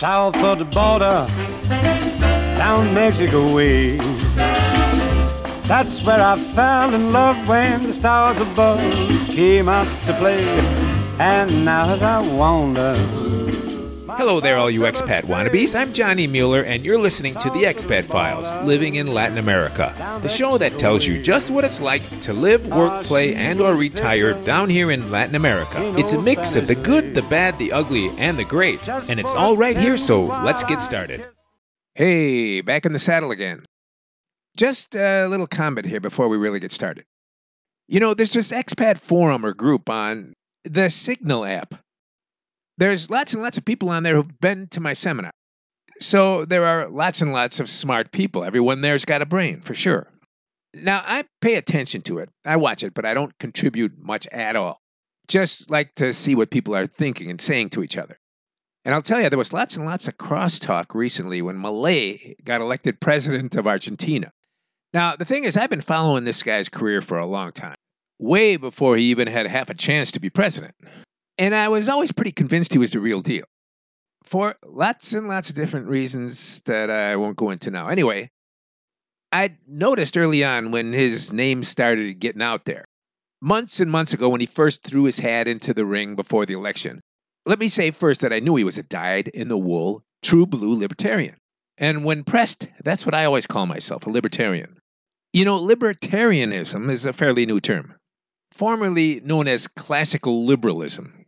south of the border, down Mexico way. That's where I fell in love when the stars above came out to play. And now as I wander. Hello there, all you expat wannabes. I'm Johnny Mueller, and you're listening to The Expat Files Living in Latin America, the show that tells you just what it's like to live, work, play, and or retire down here in Latin America. It's a mix of the good, the bad, the ugly, and the great, and it's all right here, so let's get started. Hey, back in the saddle again. Just a little comment here before we really get started. You know, there's this expat forum or group on the Signal app. There's lots and lots of people on there who've been to my seminar. So there are lots and lots of smart people. Everyone there's got a brain, for sure. Now, I pay attention to it. I watch it, but I don't contribute much at all. Just like to see what people are thinking and saying to each other. And I'll tell you, there was lots and lots of crosstalk recently when Milei got elected president of Argentina. Now, the thing is, I've been following this guy's career for a long time, way before he even had half a chance to be president. And I was always pretty convinced he was the real deal for lots and lots of different reasons that I won't go into now. Anyway, I noticed early on when his name started getting out there, months and months ago when he first threw his hat into the ring before the election. Let me say first that I knew he was a dyed in the wool, true blue libertarian. And when pressed, that's what I always call myself a libertarian. You know, libertarianism is a fairly new term, formerly known as classical liberalism,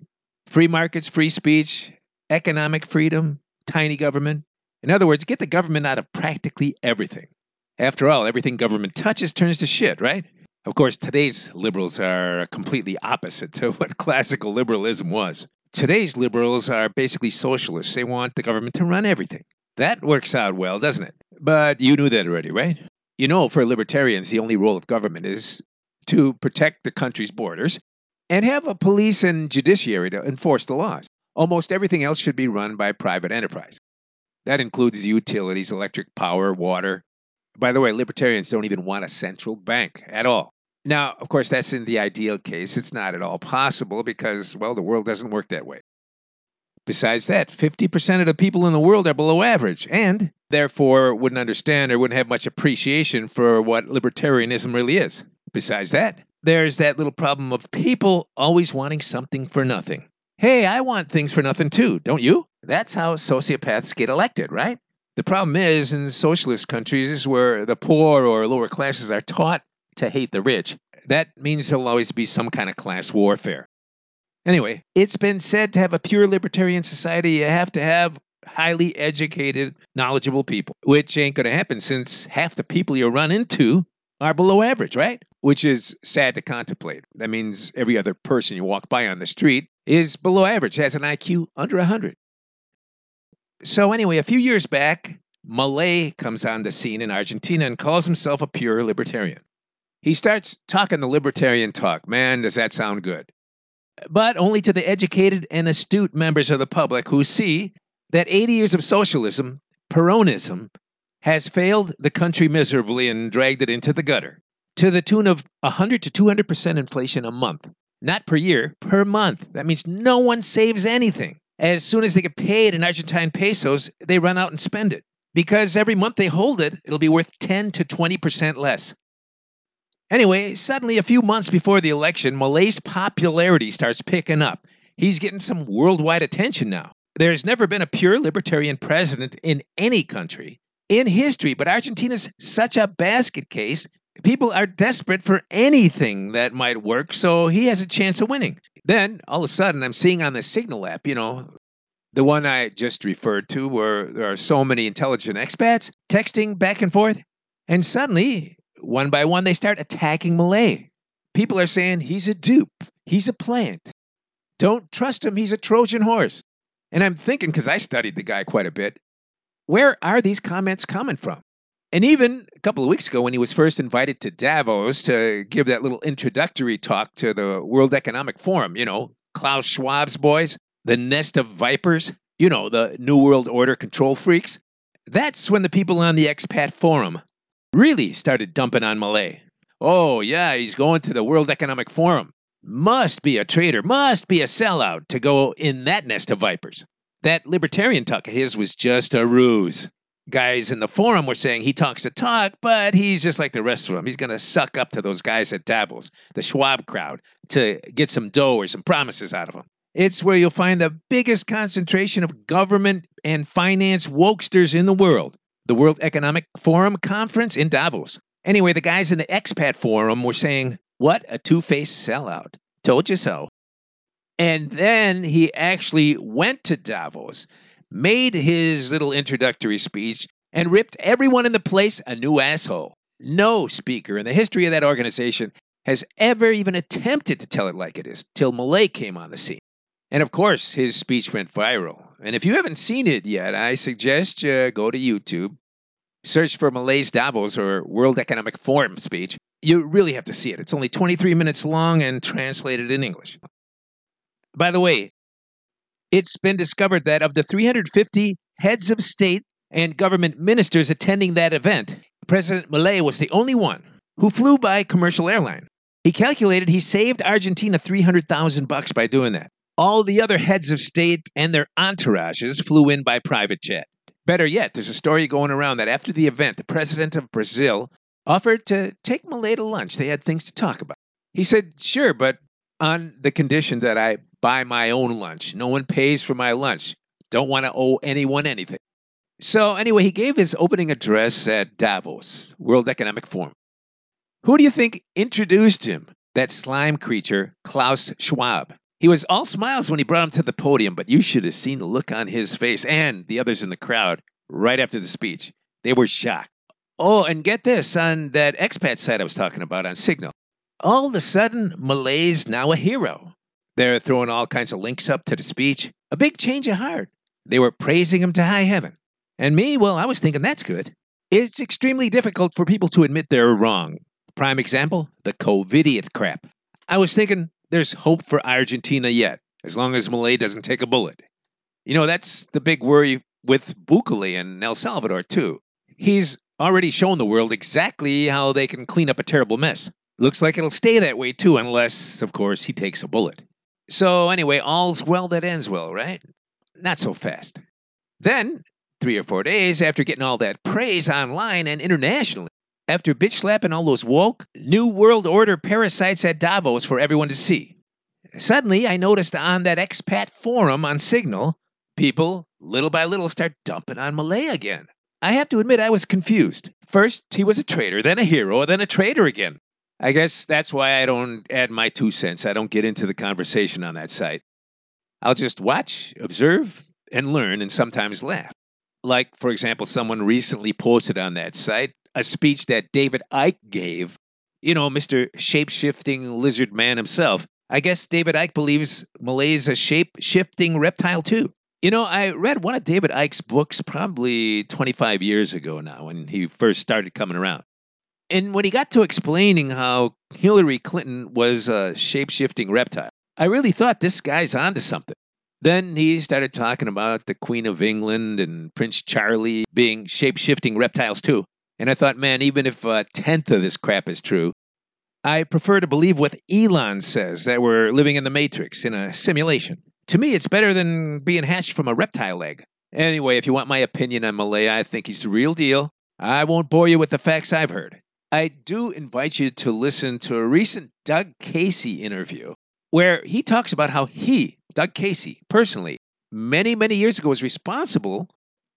Free markets, free speech, economic freedom, tiny government. In other words, get the government out of practically everything. After all, everything government touches turns to shit, right? Of course, today's liberals are completely opposite to what classical liberalism was. Today's liberals are basically socialists. They want the government to run everything. That works out well, doesn't it? But you knew that already, right? You know, for libertarians, the only role of government is to protect the country's borders and have a police and judiciary to enforce the laws. Almost everything else should be run by private enterprise. That includes utilities, electric power, water. By the way, libertarians don't even want a central bank at all. Now, of course, that's in the ideal case. It's not at all possible because, well, the world doesn't work that way. Besides that, 50% of the people in the world are below average and, therefore, wouldn't understand or wouldn't have much appreciation for what libertarianism really is. Besides that, there's that little problem of people always wanting something for nothing. Hey, I want things for nothing too, don't you? That's how sociopaths get elected, right? The problem is in socialist countries where the poor or lower classes are taught to hate the rich, that means there'll always be some kind of class warfare. Anyway, it's been said to have a pure libertarian society, you have to have highly educated, knowledgeable people, which ain't going to happen since half the people you run into are below average, right? Which is sad to contemplate. That means every other person you walk by on the street is below average, has an IQ under 100. So, anyway, a few years back, Milei comes on the scene in Argentina and calls himself a pure libertarian. He starts talking the libertarian talk. Man, does that sound good. But only to the educated and astute members of the public who see that 80 years of socialism, Peronism, has failed the country miserably and dragged it into the gutter to the tune of 100 to 200% inflation a month. Not per year, per month. That means no one saves anything. As soon as they get paid in Argentine pesos, they run out and spend it. Because every month they hold it, it'll be worth 10 to 20% less. Anyway, suddenly, a few months before the election, Milei's popularity starts picking up. He's getting some worldwide attention now. There's never been a pure libertarian president in any country in history, but Argentina's such a basket case. People are desperate for anything that might work, so he has a chance of winning. Then, all of a sudden, I'm seeing on the Signal app, you know, the one I just referred to, where there are so many intelligent expats texting back and forth. And suddenly, one by one, they start attacking Milei. People are saying he's a dupe, he's a plant. Don't trust him, he's a Trojan horse. And I'm thinking, because I studied the guy quite a bit, where are these comments coming from? And even a couple of weeks ago, when he was first invited to Davos to give that little introductory talk to the World Economic Forum, you know, Klaus Schwab's boys, the nest of vipers, you know, the New World Order control freaks, that's when the people on the expat forum really started dumping on Milei. Oh, yeah, he's going to the World Economic Forum. Must be a traitor, must be a sellout to go in that nest of vipers. That libertarian talk of his was just a ruse. Guys in the forum were saying he talks a talk, but he's just like the rest of them. He's going to suck up to those guys at Davos, the Schwab crowd, to get some dough or some promises out of them. It's where you'll find the biggest concentration of government and finance wokesters in the world. The World Economic Forum conference in Davos. Anyway, the guys in the expat forum were saying, What a two faced sellout. Told you so. And then he actually went to Davos, made his little introductory speech, and ripped everyone in the place a new asshole. No speaker in the history of that organization has ever even attempted to tell it like it is till Milei came on the scene. And of course, his speech went viral. And if you haven't seen it yet, I suggest you go to YouTube, search for Milei's Davos or World Economic Forum speech. You really have to see it. It's only 23 minutes long and translated in English. By the way, it's been discovered that of the 350 heads of state and government ministers attending that event, President Milei was the only one who flew by commercial airline. He calculated he saved Argentina 300,000 bucks by doing that. All the other heads of state and their entourages flew in by private jet. Better yet, there's a story going around that after the event, the president of Brazil offered to take Milei to lunch. They had things to talk about. He said, sure, but on the condition that I buy my own lunch. No one pays for my lunch. Don't want to owe anyone anything. So, anyway, he gave his opening address at Davos, World Economic Forum. Who do you think introduced him? That slime creature, Klaus Schwab. He was all smiles when he brought him to the podium, but you should have seen the look on his face and the others in the crowd right after the speech. They were shocked. Oh, and get this on that expat site I was talking about on Signal. All of a sudden, Milei's now a hero. They're throwing all kinds of links up to the speech. A big change of heart. They were praising him to high heaven. And me, well, I was thinking that's good. It's extremely difficult for people to admit they're wrong. Prime example, the COVIDiot crap. I was thinking there's hope for Argentina yet, as long as Milei doesn't take a bullet. You know, that's the big worry with Bukele and El Salvador, too. He's already shown the world exactly how they can clean up a terrible mess. Looks like it'll stay that way, too, unless, of course, he takes a bullet. So, anyway, all's well that ends well, right? Not so fast. Then, three or four days after getting all that praise online and internationally, after bitch slapping all those woke, New World Order parasites at Davos for everyone to see, suddenly I noticed on that expat forum on Signal, people, little by little, start dumping on Milei again. I have to admit, I was confused. First, he was a traitor, then a hero, then a traitor again. I guess that's why I don't add my two cents. I don't get into the conversation on that site. I'll just watch, observe, and learn, and sometimes laugh. Like, for example, someone recently posted on that site a speech that David Icke gave. You know, Mr. Shape Shifting Lizard Man himself. I guess David Icke believes Milei's a shape shifting reptile too. You know, I read one of David Icke's books probably 25 years ago now when he first started coming around. And when he got to explaining how Hillary Clinton was a shape shifting reptile, I really thought this guy's onto something. Then he started talking about the Queen of England and Prince Charlie being shape shifting reptiles too. And I thought, man, even if a tenth of this crap is true, I prefer to believe what Elon says that we're living in the Matrix in a simulation. To me, it's better than being hatched from a reptile egg. Anyway, if you want my opinion on Milei, I think he's the real deal. I won't bore you with the facts I've heard. I do invite you to listen to a recent Doug Casey interview where he talks about how he, Doug Casey, personally, many, many years ago was responsible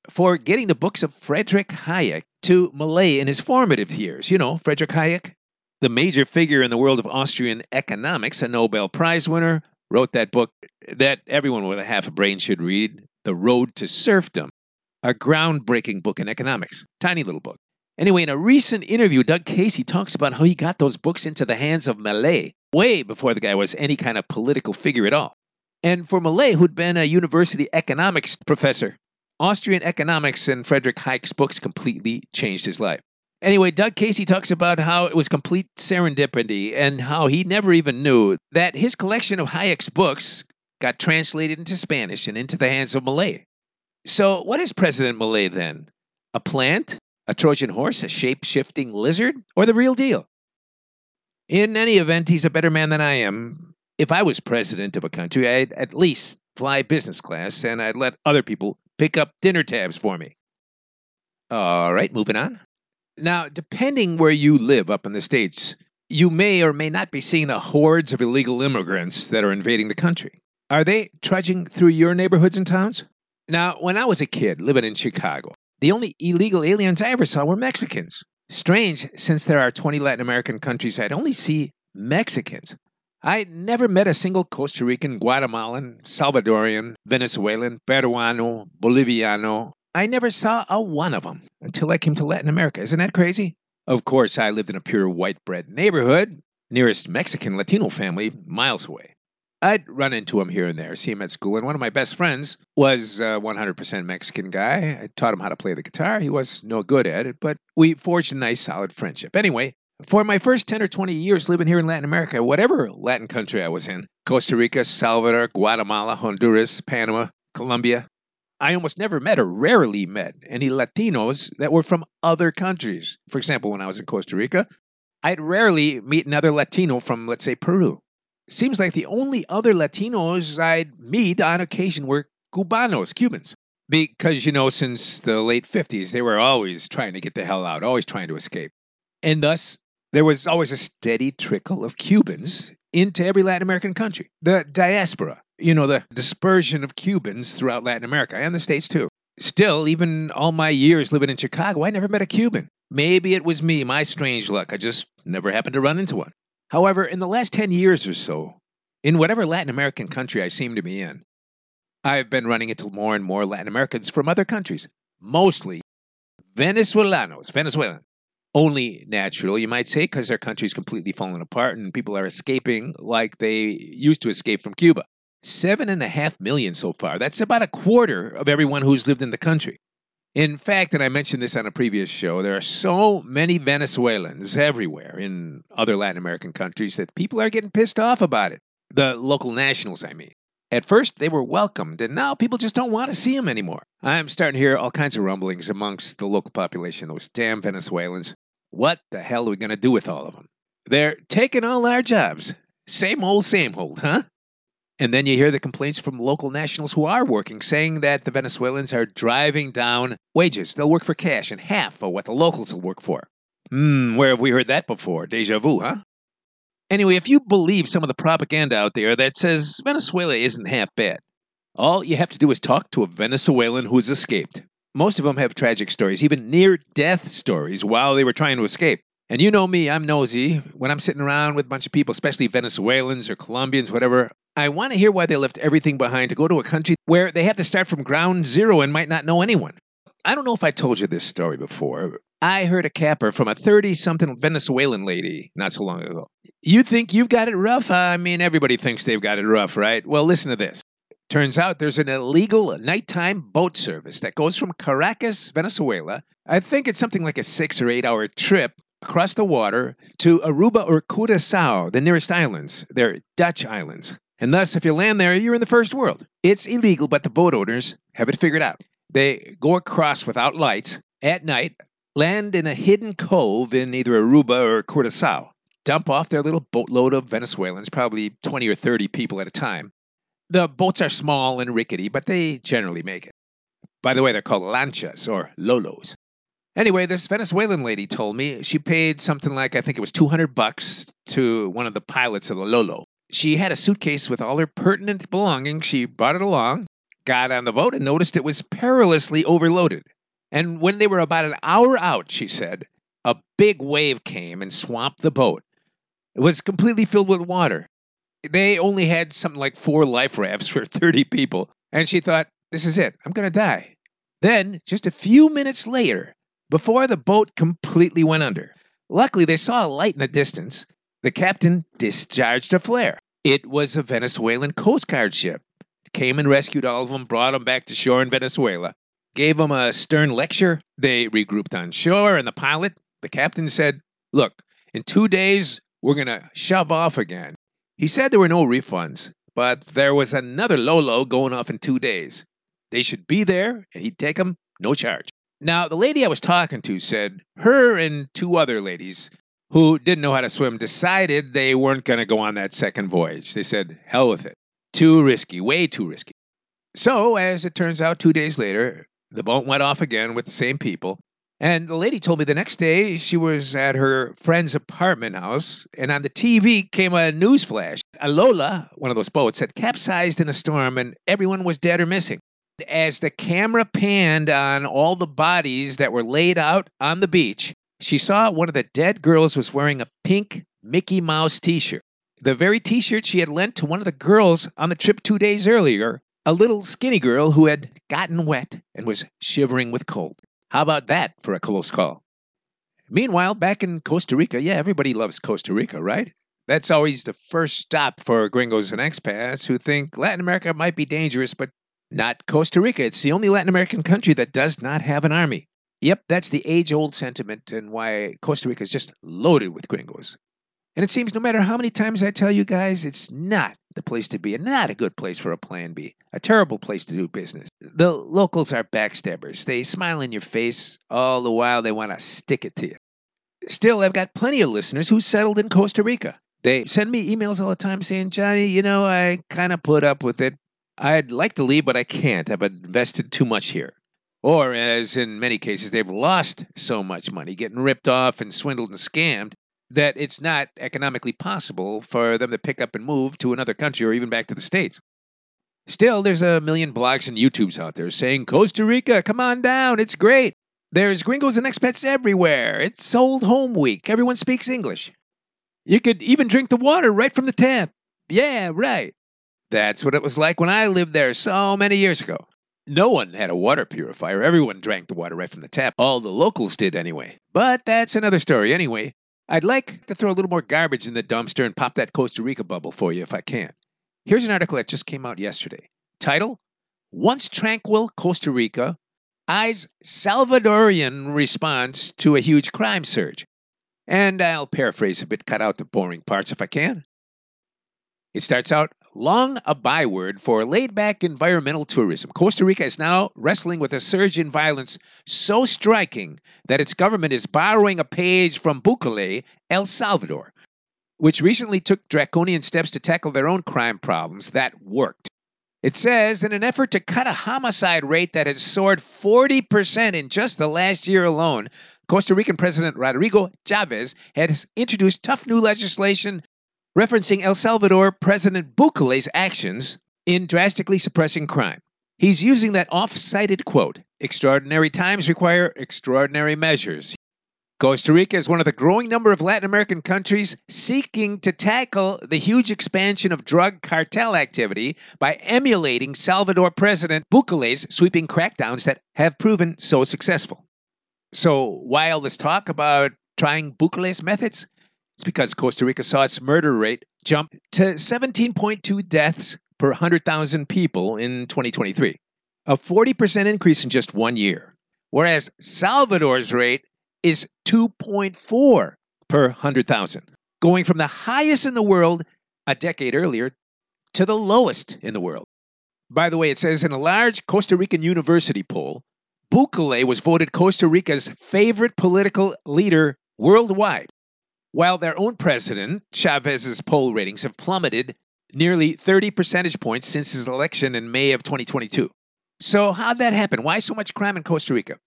for getting the books of Frederick Hayek to Milei in his formative years. You know, Frederick Hayek, the major figure in the world of Austrian economics, a Nobel Prize winner, wrote that book that everyone with a half a brain should read, The Road to Serfdom, a groundbreaking book in economics. Tiny little book. Anyway, in a recent interview, Doug Casey talks about how he got those books into the hands of Milei way before the guy was any kind of political figure at all. And for Milei, who'd been a university economics professor, Austrian economics and Frederick Hayek's books completely changed his life. Anyway, Doug Casey talks about how it was complete serendipity and how he never even knew that his collection of Hayek's books got translated into Spanish and into the hands of Milei. So, what is President Milei then? A plant? A Trojan horse, a shape shifting lizard, or the real deal? In any event, he's a better man than I am. If I was president of a country, I'd at least fly business class, and I'd let other people pick up dinner tabs for me. All right, moving on. Now, depending where you live up in the States, you may or may not be seeing the hordes of illegal immigrants that are invading the country. Are they trudging through your neighborhoods and towns? Now, when I was a kid living in Chicago, the only illegal aliens I ever saw were Mexicans. Strange, since there are 20 Latin American countries, I'd only see Mexicans. I never met a single Costa Rican, Guatemalan, Salvadorian, Venezuelan, Peruano, Boliviano. I never saw a one of them until I came to Latin America. Isn't that crazy? Of course, I lived in a pure white bread neighborhood, nearest Mexican Latino family miles away. I'd run into him here and there, see him at school, and one of my best friends was a 100% Mexican guy. I taught him how to play the guitar. He was no good at it, but we forged a nice, solid friendship. Anyway, for my first 10 or 20 years living here in Latin America, whatever Latin country I was in Costa Rica, Salvador, Guatemala, Honduras, Panama, Colombia I almost never met or rarely met any Latinos that were from other countries. For example, when I was in Costa Rica, I'd rarely meet another Latino from, let's say, Peru. Seems like the only other Latinos I'd meet on occasion were Cubanos, Cubans. Because, you know, since the late 50s, they were always trying to get the hell out, always trying to escape. And thus, there was always a steady trickle of Cubans into every Latin American country. The diaspora, you know, the dispersion of Cubans throughout Latin America and the States too. Still, even all my years living in Chicago, I never met a Cuban. Maybe it was me, my strange luck. I just never happened to run into one. However, in the last 10 years or so, in whatever Latin American country I seem to be in, I've been running into more and more Latin Americans from other countries, mostly Venezuelanos, Venezuelan. Only natural, you might say, because their country's completely fallen apart and people are escaping like they used to escape from Cuba. Seven and a half million so far. That's about a quarter of everyone who's lived in the country. In fact, and I mentioned this on a previous show, there are so many Venezuelans everywhere in other Latin American countries that people are getting pissed off about it. The local nationals, I mean. At first, they were welcomed, and now people just don't want to see them anymore. I'm starting to hear all kinds of rumblings amongst the local population. Those damn Venezuelans. What the hell are we going to do with all of them? They're taking all our jobs. Same old, same old, huh? And then you hear the complaints from local nationals who are working, saying that the Venezuelans are driving down wages. They'll work for cash and half of what the locals will work for. Hmm, where have we heard that before? Deja vu, huh? Anyway, if you believe some of the propaganda out there that says Venezuela isn't half bad, all you have to do is talk to a Venezuelan who's escaped. Most of them have tragic stories, even near death stories while they were trying to escape. And you know me, I'm nosy. When I'm sitting around with a bunch of people, especially Venezuelans or Colombians, whatever, I want to hear why they left everything behind to go to a country where they have to start from ground zero and might not know anyone. I don't know if I told you this story before. I heard a capper from a 30 something Venezuelan lady not so long ago. You think you've got it rough? I mean, everybody thinks they've got it rough, right? Well, listen to this. Turns out there's an illegal nighttime boat service that goes from Caracas, Venezuela. I think it's something like a six or eight hour trip across the water to Aruba or Curacao, the nearest islands. They're Dutch islands. And thus, if you land there, you're in the first world. It's illegal, but the boat owners have it figured out. They go across without lights at night, land in a hidden cove in either Aruba or Curacao, dump off their little boatload of Venezuelans, probably 20 or 30 people at a time. The boats are small and rickety, but they generally make it. By the way, they're called lanchas or lolos. Anyway, this Venezuelan lady told me she paid something like I think it was 200 bucks to one of the pilots of the Lolo. She had a suitcase with all her pertinent belongings. She brought it along, got on the boat, and noticed it was perilously overloaded. And when they were about an hour out, she said, a big wave came and swamped the boat. It was completely filled with water. They only had something like four life rafts for 30 people. And she thought, this is it. I'm going to die. Then, just a few minutes later, before the boat completely went under. Luckily, they saw a light in the distance. The captain discharged a flare. It was a Venezuelan Coast Guard ship. Came and rescued all of them, brought them back to shore in Venezuela. Gave them a stern lecture. They regrouped on shore, and the pilot, the captain, said, Look, in two days, we're going to shove off again. He said there were no refunds, but there was another Lolo going off in two days. They should be there, and he'd take them, no charge. Now, the lady I was talking to said her and two other ladies who didn't know how to swim decided they weren't going to go on that second voyage. They said, hell with it. Too risky, way too risky. So, as it turns out, two days later, the boat went off again with the same people. And the lady told me the next day she was at her friend's apartment house, and on the TV came a news flash. A Lola, one of those boats, had capsized in a storm, and everyone was dead or missing. As the camera panned on all the bodies that were laid out on the beach, she saw one of the dead girls was wearing a pink Mickey Mouse t shirt. The very t shirt she had lent to one of the girls on the trip two days earlier, a little skinny girl who had gotten wet and was shivering with cold. How about that for a close call? Meanwhile, back in Costa Rica, yeah, everybody loves Costa Rica, right? That's always the first stop for gringos and expats who think Latin America might be dangerous, but not Costa Rica. It's the only Latin American country that does not have an army. Yep, that's the age old sentiment and why Costa Rica is just loaded with gringos. And it seems no matter how many times I tell you guys, it's not the place to be and not a good place for a plan B. A terrible place to do business. The locals are backstabbers. They smile in your face all the while they want to stick it to you. Still, I've got plenty of listeners who settled in Costa Rica. They send me emails all the time saying, Johnny, you know, I kind of put up with it. I'd like to leave, but I can't. I've invested too much here. Or, as in many cases, they've lost so much money, getting ripped off and swindled and scammed, that it's not economically possible for them to pick up and move to another country or even back to the States. Still, there's a million blogs and YouTubes out there saying, Costa Rica, come on down, it's great. There's gringos and expats everywhere. It's old home week. Everyone speaks English. You could even drink the water right from the tap. Yeah, right. That's what it was like when I lived there so many years ago. No one had a water purifier. Everyone drank the water right from the tap. All the locals did anyway. But that's another story anyway. I'd like to throw a little more garbage in the dumpster and pop that Costa Rica bubble for you if I can. Here's an article that just came out yesterday. Title Once Tranquil Costa Rica Eyes Salvadorian Response to a Huge Crime Surge. And I'll paraphrase a bit, cut out the boring parts if I can. It starts out long a byword for laid back environmental tourism. Costa Rica is now wrestling with a surge in violence so striking that its government is borrowing a page from Bukele, El Salvador, which recently took draconian steps to tackle their own crime problems that worked. It says, in an effort to cut a homicide rate that has soared 40% in just the last year alone, Costa Rican President Rodrigo Chaves has introduced tough new legislation referencing El Salvador President Bukele's actions in drastically suppressing crime. He's using that off cited quote Extraordinary times require extraordinary measures. Costa Rica is one of the growing number of Latin American countries seeking to tackle the huge expansion of drug cartel activity by emulating Salvador President Bukele's sweeping crackdowns that have proven so successful. So, why all this talk about trying Bukele's methods? It's because Costa Rica saw its murder rate jump to 17.2 deaths per 100,000 people in 2023, a 40% increase in just one year. Whereas Salvador's rate is 2.4 per 100,000, going from the highest in the world a decade earlier to the lowest in the world. By the way, it says in a large Costa Rican university poll, Bukele was voted Costa Rica's favorite political leader worldwide while their own president, Chaves's poll ratings have plummeted nearly 30 percentage points since his election in May of 2022. So, how'd that happen? Why so much crime in Costa Rica?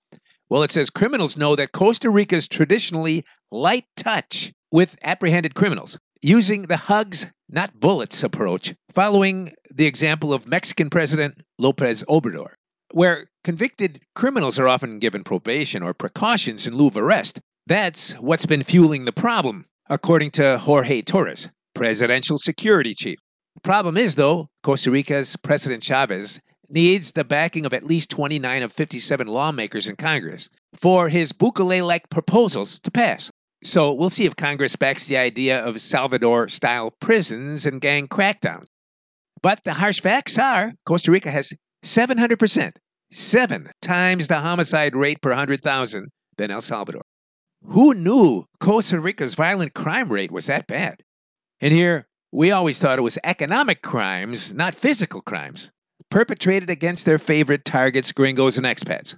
Well, it says criminals know that Costa Rica is traditionally light touch with apprehended criminals, using the hugs, not bullets approach, following the example of Mexican President Lopez Obrador, where convicted criminals are often given probation or precautions in lieu of arrest. That's what's been fueling the problem, according to Jorge Torres, presidential security chief. The problem is, though, Costa Rica's President Chaves needs the backing of at least 29 of 57 lawmakers in Congress for his Bukele like proposals to pass. So we'll see if Congress backs the idea of Salvador style prisons and gang crackdowns. But the harsh facts are Costa Rica has 700%, seven times the homicide rate per 100,000 than El Salvador. Who knew Costa Rica's violent crime rate was that bad? And here, we always thought it was economic crimes, not physical crimes, perpetrated against their favorite targets, gringos and expats.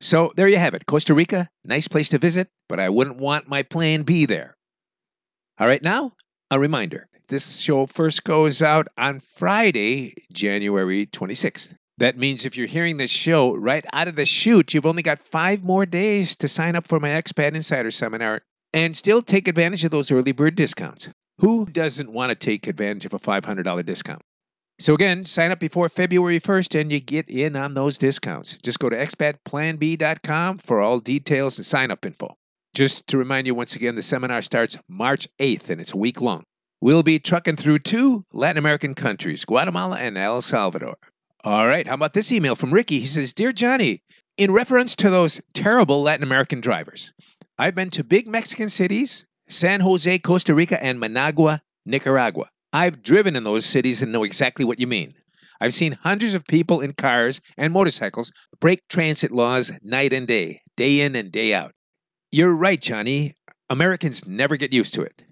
So there you have it. Costa Rica, nice place to visit, but I wouldn't want my plan B there. All right, now, a reminder. This show first goes out on Friday, January 26th. That means if you're hearing this show right out of the chute, you've only got five more days to sign up for my Expat Insider Seminar and still take advantage of those early bird discounts. Who doesn't want to take advantage of a $500 discount? So again, sign up before February 1st and you get in on those discounts. Just go to expatplanb.com for all details and sign up info. Just to remind you once again, the seminar starts March 8th and it's a week long. We'll be trucking through two Latin American countries, Guatemala and El Salvador. All right, how about this email from Ricky? He says, Dear Johnny, in reference to those terrible Latin American drivers, I've been to big Mexican cities, San Jose, Costa Rica, and Managua, Nicaragua. I've driven in those cities and know exactly what you mean. I've seen hundreds of people in cars and motorcycles break transit laws night and day, day in and day out. You're right, Johnny. Americans never get used to it.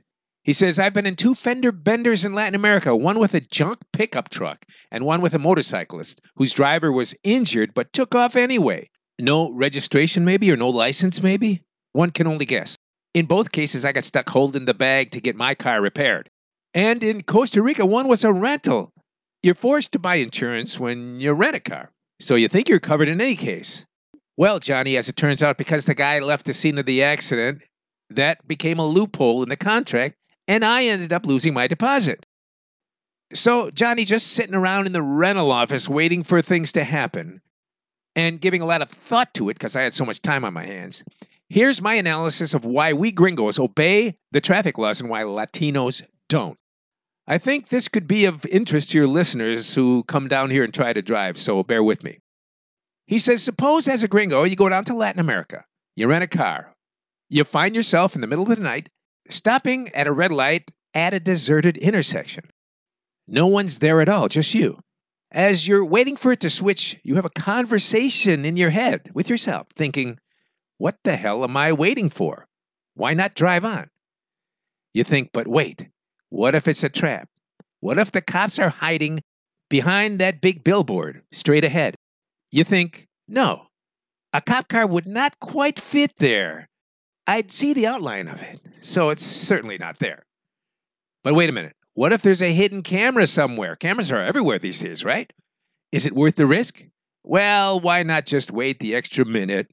He says, I've been in two fender benders in Latin America, one with a junk pickup truck and one with a motorcyclist whose driver was injured but took off anyway. No registration, maybe, or no license, maybe? One can only guess. In both cases, I got stuck holding the bag to get my car repaired. And in Costa Rica, one was a rental. You're forced to buy insurance when you rent a car, so you think you're covered in any case. Well, Johnny, as it turns out, because the guy left the scene of the accident, that became a loophole in the contract, and I ended up losing my deposit. So, Johnny, just sitting around in the rental office waiting for things to happen and giving a lot of thought to it because I had so much time on my hands. Here's my analysis of why we gringos obey the traffic laws and why Latinos don't. I think this could be of interest to your listeners who come down here and try to drive, so bear with me. He says, Suppose as a gringo, you go down to Latin America, you rent a car, you find yourself in the middle of the night stopping at a red light at a deserted intersection. No one's there at all, just you. As you're waiting for it to switch, you have a conversation in your head with yourself, thinking, What the hell am I waiting for? Why not drive on? You think, but wait, what if it's a trap? What if the cops are hiding behind that big billboard straight ahead? You think, no, a cop car would not quite fit there. I'd see the outline of it, so it's certainly not there. But wait a minute. What if there's a hidden camera somewhere? Cameras are everywhere these days, right? Is it worth the risk? Well, why not just wait the extra minute,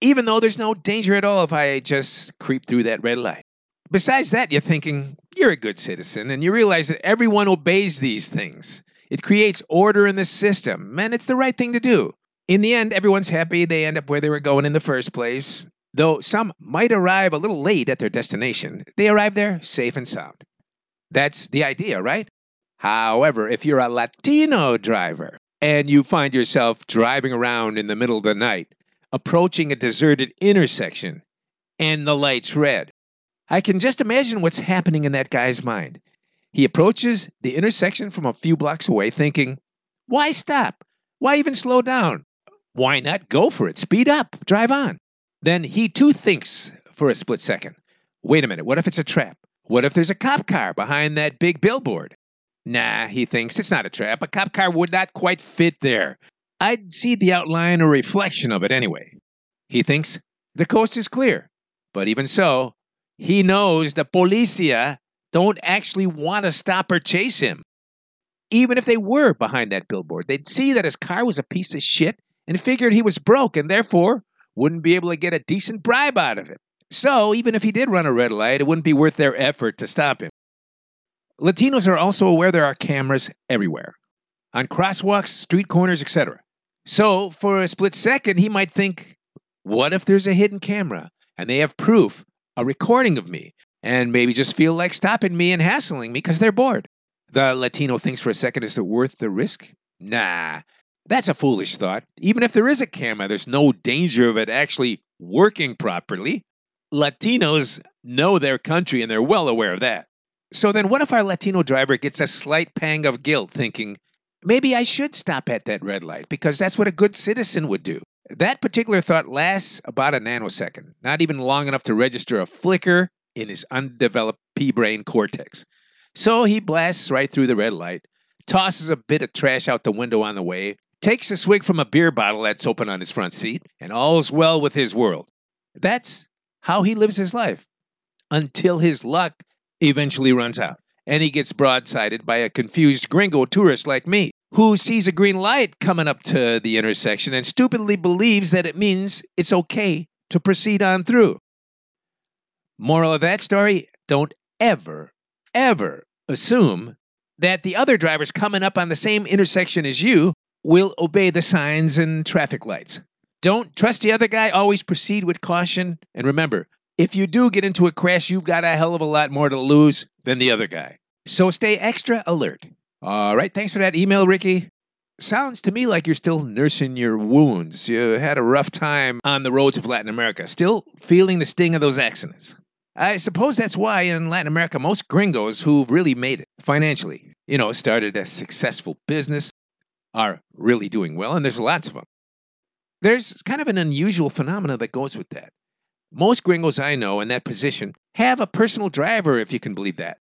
even though there's no danger at all if I just creep through that red light? Besides that, you're thinking you're a good citizen and you realize that everyone obeys these things. It creates order in the system, and it's the right thing to do. In the end, everyone's happy they end up where they were going in the first place. Though some might arrive a little late at their destination, they arrive there safe and sound. That's the idea, right? However, if you're a Latino driver and you find yourself driving around in the middle of the night, approaching a deserted intersection, and the light's red, I can just imagine what's happening in that guy's mind. He approaches the intersection from a few blocks away, thinking, Why stop? Why even slow down? Why not go for it? Speed up, drive on. Then he too thinks for a split second Wait a minute, what if it's a trap? What if there's a cop car behind that big billboard? Nah, he thinks it's not a trap. A cop car would not quite fit there. I'd see the outline or reflection of it anyway. He thinks the coast is clear. But even so, he knows the policia don't actually want to stop or chase him. Even if they were behind that billboard, they'd see that his car was a piece of shit and figured he was broke and therefore wouldn't be able to get a decent bribe out of him. So, even if he did run a red light, it wouldn't be worth their effort to stop him. Latinos are also aware there are cameras everywhere on crosswalks, street corners, etc. So, for a split second, he might think, what if there's a hidden camera and they have proof a recording of me and maybe just feel like stopping me and hassling me because they're bored. The Latino thinks for a second, is it worth the risk? Nah, that's a foolish thought. Even if there is a camera, there's no danger of it actually working properly. Latinos know their country and they're well aware of that. So then, what if our Latino driver gets a slight pang of guilt thinking, maybe I should stop at that red light because that's what a good citizen would do? That particular thought lasts about a nanosecond, not even long enough to register a flicker in his undeveloped pea brain cortex. So he blasts right through the red light, tosses a bit of trash out the window on the way, takes a swig from a beer bottle that's open on his front seat, and all's well with his world. That's how he lives his life until his luck eventually runs out and he gets broadsided by a confused gringo tourist like me. who sees a green light coming up to the intersection and stupidly believes that it means it's okay to proceed on through. Moral of that story don't ever, ever assume that the other drivers coming up on the same intersection as you will obey the signs and traffic lights. Don't trust the other guy, always proceed with caution. And remember, if you do get into a crash, you've got a hell of a lot more to lose than the other guy. So stay extra alert. All right, thanks for that email, Ricky. Sounds to me like you're still nursing your wounds. You had a rough time on the roads of Latin America, still feeling the sting of those accidents. I suppose that's why in Latin America, most gringos who've really made it financially, you know, started a successful business, are really doing well, and there's lots of them. There's kind of an unusual phenomenon that goes with that. Most gringos I know in that position have a personal driver, if you can believe that.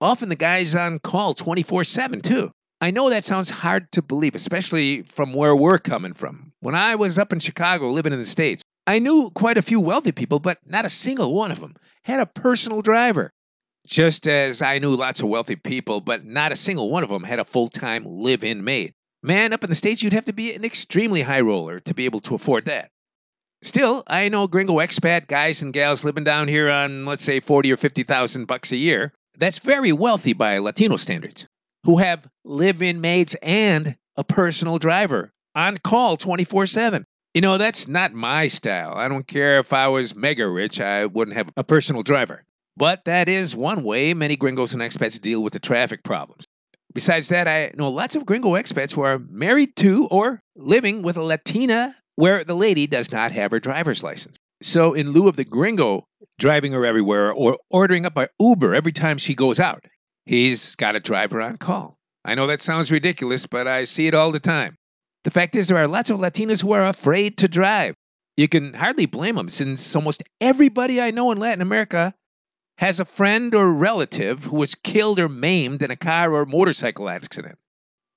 Often the guy's on call 24 7, too. I know that sounds hard to believe, especially from where we're coming from. When I was up in Chicago living in the States, I knew quite a few wealthy people, but not a single one of them had a personal driver. Just as I knew lots of wealthy people, but not a single one of them had a full time live in maid. Man, up in the States, you'd have to be an extremely high roller to be able to afford that. Still, I know gringo expat guys and gals living down here on, let's say, 40 or 50,000 bucks a year. That's very wealthy by Latino standards, who have live in maids and a personal driver on call 24 7. You know, that's not my style. I don't care if I was mega rich, I wouldn't have a personal driver. But that is one way many gringos and expats deal with the traffic problems. Besides that, I know lots of gringo expats who are married to or living with a Latina where the lady does not have her driver's license. So, in lieu of the gringo driving her everywhere or ordering up by Uber every time she goes out, he's got a driver on call. I know that sounds ridiculous, but I see it all the time. The fact is, there are lots of Latinos who are afraid to drive. You can hardly blame them since almost everybody I know in Latin America has a friend or relative who was killed or maimed in a car or motorcycle accident.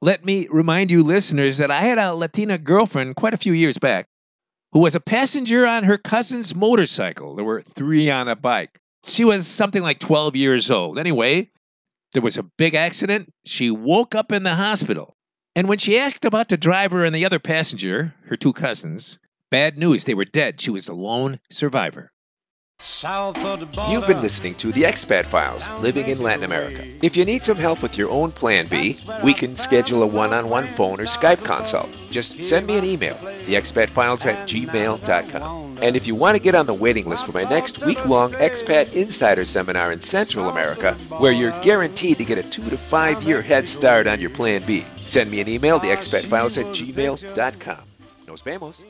Let me remind you, listeners, that I had a Latina girlfriend quite a few years back who was a passenger on her cousin's motorcycle. There were three on a bike. She was something like 12 years old. Anyway, there was a big accident. She woke up in the hospital. And when she asked about the driver and the other passenger, her two cousins, bad news, they were dead. She was a lone survivor. You've been listening to the Expat Files, Living in Latin America. If you need some help with your own Plan B, we can schedule a one-on-one phone or Skype consult. Just send me an email, theexpatfiles at gmail.com. And if you want to get on the waiting list for my next week-long Expat Insider Seminar in Central America, where you're guaranteed to get a two to five year head start on your Plan B, send me an email, theexpatfiles at gmail.com. Nos vemos.